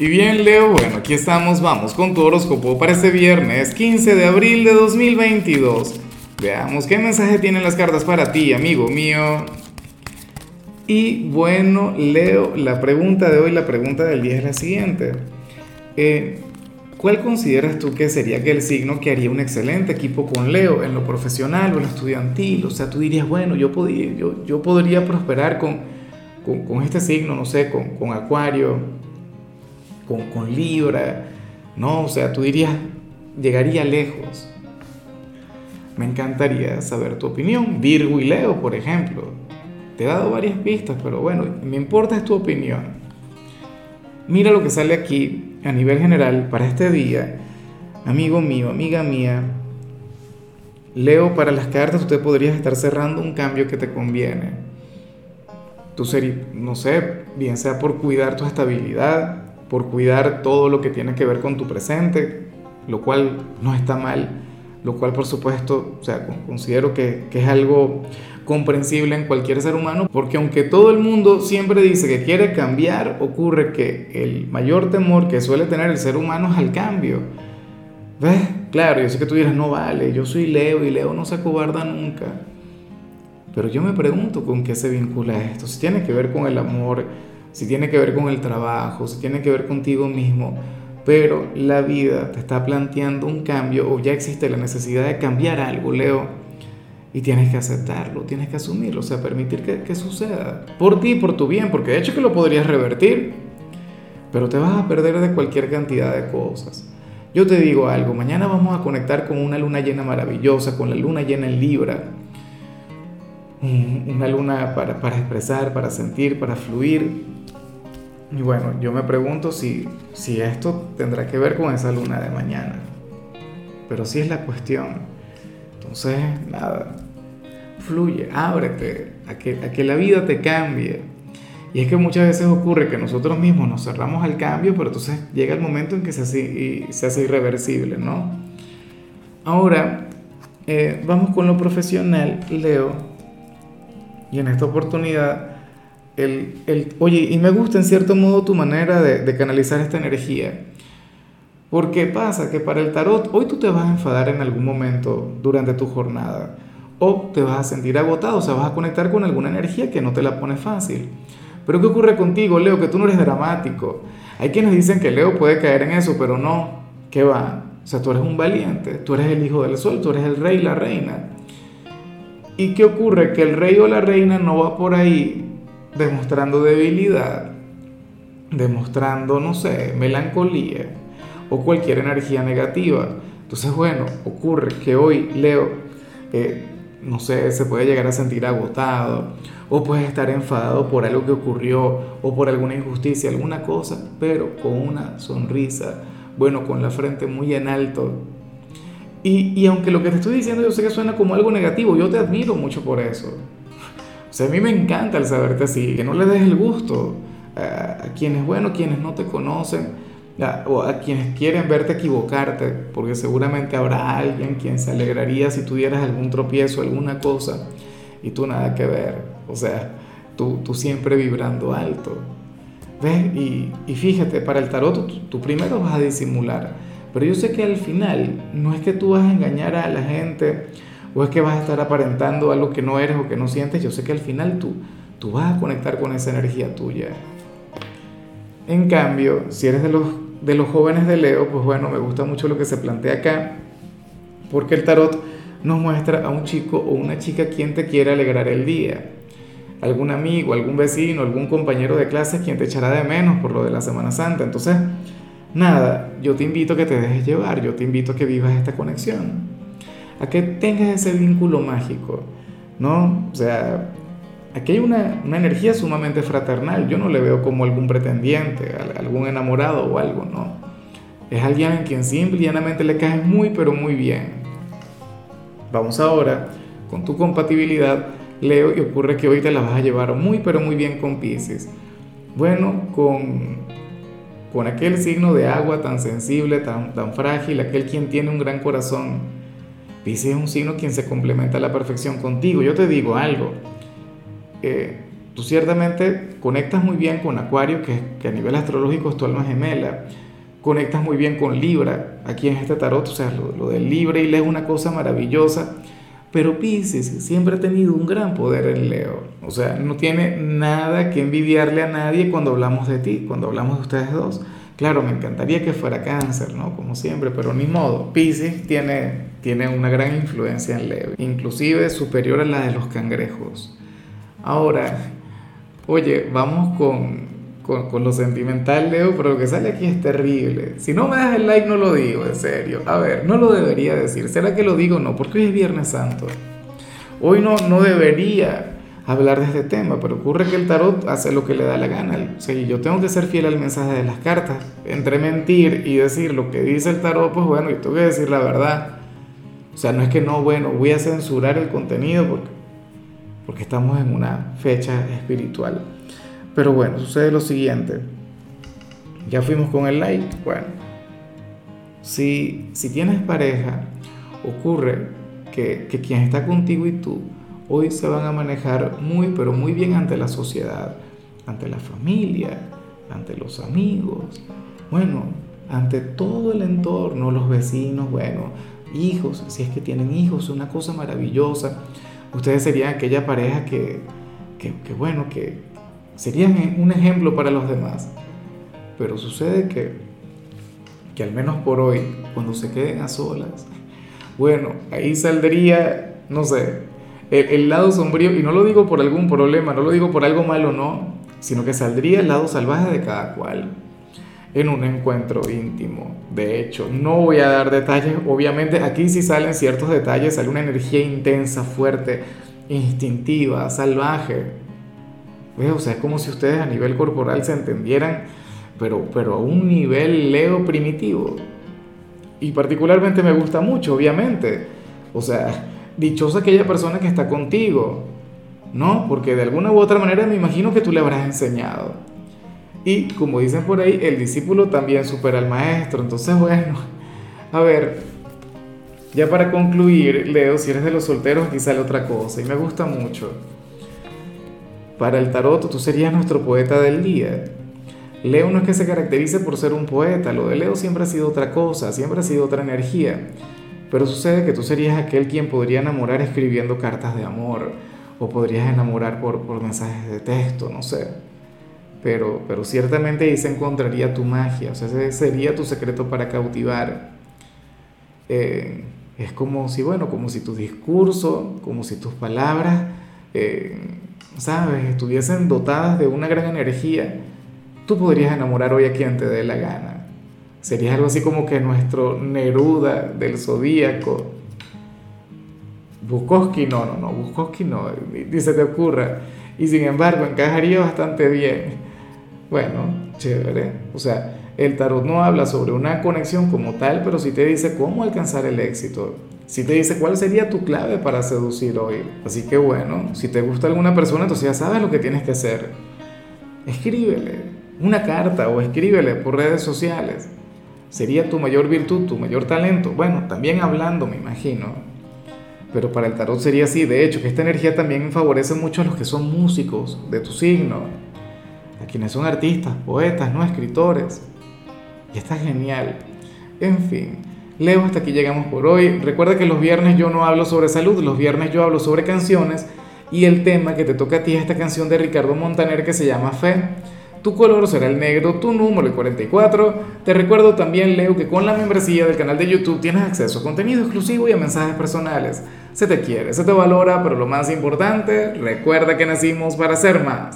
Y bien, Leo, bueno, aquí estamos, vamos con tu horóscopo para este viernes 15 de abril de 2022. Veamos qué mensaje tienen las cartas para ti, amigo mío. Y bueno, Leo, la pregunta de hoy, la pregunta del día es la siguiente. Eh, ¿Cuál consideras tú que sería aquel signo que haría un excelente equipo con Leo en lo profesional o en lo estudiantil? O sea, tú dirías, bueno, yo, podría, yo, yo podría prosperar con, con, con, este signo, no sé, con, con Acuario con, Libra, ¿no? O sea, tú dirías, llegaría lejos. Me encantaría saber tu opinión. Virgo y Leo, por ejemplo. Te he dado varias pistas, pero bueno, me importa es tu opinión. Mira lo que sale aquí a nivel general para este día. Amigo mío, amiga mía, Leo, para las cartas usted podría estar cerrando un cambio que te conviene. Tú serías, no sé, bien sea por cuidar tu estabilidad, por cuidar todo lo que tiene que ver con tu presente, lo cual no está mal, lo cual por supuesto, o sea, considero que, que es algo comprensible en cualquier ser humano, porque aunque todo el mundo siempre dice que quiere cambiar, ocurre que el mayor temor que suele tener el ser humano es al cambio. ¿Ves? Claro, yo sé que tú dirás, no vale, yo soy Leo y Leo no se acobarda nunca. Pero yo me pregunto con qué se vincula esto, si tiene que ver con el amor, si tiene que ver con el trabajo, si tiene que ver contigo mismo, pero la vida te está planteando un cambio o ya existe la necesidad de cambiar algo, Leo, y tienes que aceptarlo, tienes que asumirlo, o sea, permitir que, que suceda, por ti, por tu bien, porque de hecho que lo podrías revertir, pero te vas a perder de cualquier cantidad de cosas. Yo te digo algo, mañana vamos a conectar con una luna llena maravillosa, con la luna llena en Libra, una luna para, para expresar, para sentir, para fluir, y bueno, yo me pregunto si, si esto tendrá que ver con esa luna de mañana. Pero si es la cuestión. Entonces, nada, fluye, ábrete a que, a que la vida te cambie. Y es que muchas veces ocurre que nosotros mismos nos cerramos al cambio, pero entonces llega el momento en que se hace, se hace irreversible, ¿no? Ahora, eh, vamos con lo profesional, Leo. Y en esta oportunidad el, oye, y me gusta en cierto modo tu manera de, canalizar esta energía. Porque pasa que para el tarot hoy tú te vas a enfadar en algún momento durante tu jornada o te vas a sentir agotado, o sea, vas a conectar con alguna energía que no te la pone fácil. Pero ¿qué ocurre contigo, Leo? Que tú no eres dramático. Hay quienes dicen que Leo puede caer en eso, pero no, ¿qué va? O sea, tú eres un valiente, tú eres el hijo del sol, tú eres el rey, la reina. ¿Y qué ocurre? Que el rey o la reina no va por ahí demostrando debilidad, demostrando, no sé, melancolía o cualquier energía negativa. Entonces, bueno, ocurre que hoy Leo, eh, no sé, se puede llegar a sentir agotado o puede estar enfadado por algo que ocurrió o por alguna injusticia, alguna cosa, pero con una sonrisa, bueno, con la frente muy en alto. Y, y aunque lo que te estoy diciendo yo sé que suena como algo negativo, yo te admiro mucho por eso. O sea, a mí me encanta el saberte así, que no le des el gusto a, quienes, bueno, quienes no te conocen, o a quienes quieren verte equivocarte, porque seguramente habrá alguien quien se alegraría si tuvieras algún tropiezo, alguna cosa, y tú nada que ver. O sea, tú, tú siempre vibrando alto. ¿Ves? Y, y fíjate, para el tarot tú, tú primero vas a disimular, pero yo sé que al final no es que tú vas a engañar a la gente, o es que vas a estar aparentando algo que no eres o que no sientes, yo sé que al final tú, tú vas a conectar con esa energía tuya. En cambio, si eres de los, de los jóvenes de Leo, pues bueno, me gusta mucho lo que se plantea acá, porque el tarot nos muestra a un chico o una chica quien te quiere alegrar el día. Algún amigo, algún vecino, algún compañero de clase quien te echará de menos por lo de la Semana Santa. Entonces, nada, yo te invito a que te dejes llevar, yo te invito a que vivas esta conexión a que tengas ese vínculo mágico, ¿no? O sea, aquí hay una, energía sumamente fraternal, yo no le veo como algún pretendiente, algún enamorado o algo, ¿no? Es alguien en quien simple y llanamente le caes muy, pero muy bien. Vamos ahora con tu compatibilidad, Leo, y ocurre que hoy te la vas a llevar muy, pero muy bien con Pisces. Bueno, con, con aquel signo de agua tan sensible, tan, tan frágil, aquel quien tiene un gran corazón Pisces es un signo quien se complementa a la perfección contigo. Yo te digo algo, eh, tú ciertamente conectas muy bien con Acuario, que, a nivel astrológico es tu alma gemela. Conectas muy bien con Libra, aquí en este tarot, o sea, lo, lo del Libra y es una cosa maravillosa. Pero Pisces siempre ha tenido un gran poder en Leo. O sea, no tiene nada que envidiarle a nadie cuando hablamos de ti, cuando hablamos de ustedes dos. Claro, me encantaría que fuera cáncer, ¿no? Como siempre, pero ni modo. Pisces tiene, tiene una gran influencia en Leo, inclusive superior a la de los cangrejos. Ahora, oye, vamos con, con, con, lo sentimental, Leo, pero lo que sale aquí es terrible. Si no me das el like, no lo digo, en serio. A ver, no lo debería decir. ¿Será que lo digo? No, porque hoy es Viernes Santo. Hoy no, no debería hablar de este tema, pero ocurre que el tarot hace lo que le da la gana. O sea, yo tengo que ser fiel al mensaje de las cartas. Entre mentir y decir lo que dice el tarot, pues bueno, yo tengo que decir la verdad. O sea, no es que no, bueno, voy a censurar el contenido porque, porque estamos en una fecha espiritual. Pero bueno, sucede lo siguiente. Ya fuimos con el like. Bueno, si, si tienes pareja, ocurre que, que quien está contigo y tú hoy se van a manejar muy, pero muy bien ante la sociedad, ante la familia, ante los amigos, bueno, ante todo el entorno, los vecinos, bueno, hijos, si es que tienen hijos, una cosa maravillosa. Ustedes serían aquella pareja que, que, que bueno, que serían un ejemplo para los demás. Pero sucede que, que al menos por hoy, cuando se queden a solas, bueno, ahí saldría, no sé, el, lado sombrío, y no lo digo por algún problema, no lo digo por algo malo, no, sino que saldría el lado salvaje de cada cual en un encuentro íntimo. De hecho, no voy a dar detalles, obviamente aquí sí salen ciertos detalles, sale una energía intensa, fuerte, instintiva, salvaje. O sea, es como si ustedes a nivel corporal se entendieran, pero, pero a un nivel leo primitivo. Y particularmente me gusta mucho, obviamente. O sea, dichosa aquella persona que está contigo, ¿no? Porque de alguna u otra manera me imagino que tú le habrás enseñado. Y como dicen por ahí, el discípulo también supera al maestro. Entonces, bueno, a ver, ya para concluir, Leo, si eres de los solteros, aquí sale otra cosa y me gusta mucho. Para el tarot, tú serías nuestro poeta del día. Leo no es que se caracterice por ser un poeta, lo de Leo siempre ha sido otra cosa, siempre ha sido otra energía. Pero sucede que tú serías aquel quien podría enamorar escribiendo cartas de amor o podrías enamorar por, por mensajes de texto, no sé. Pero, pero ciertamente ahí se encontraría tu magia, o sea, ese sería tu secreto para cautivar. Eh, es como si, bueno, como si tu discurso, como si tus palabras, eh, ¿sabes?, estuviesen dotadas de una gran energía. Tú podrías enamorar hoy a quien te dé la gana. Sería algo así como que nuestro Neruda del zodíaco. Bukowski, no, no, no, Bukowski no, ni se te ocurra. Y sin embargo, encajaría bastante bien. Bueno, chévere. O sea, el tarot no habla sobre una conexión como tal, pero sí te dice cómo alcanzar el éxito. Sí te dice cuál sería tu clave para seducir hoy. Así que bueno, si te gusta alguna persona, entonces ya sabes lo que tienes que hacer. Escríbele una carta o escríbele por redes sociales sería tu mayor virtud, tu mayor talento. Bueno, también hablando, me imagino. Pero para el tarot sería así. De hecho, que esta energía también favorece mucho a los que son músicos de tu signo, a quienes son artistas, poetas, no escritores. Y está genial. En fin, Leo, hasta aquí llegamos por hoy. Recuerda que los viernes yo no hablo sobre salud, los viernes yo hablo sobre canciones. Y el tema que te toca a ti es esta canción de Ricardo Montaner que se llama Fe. Tu color será el negro, tu número el 44. Te recuerdo también, Leo, que con la membresía del canal de YouTube tienes acceso a contenido exclusivo y a mensajes personales. Se te quiere, se te valora, pero lo más importante, recuerda que nacimos para ser más.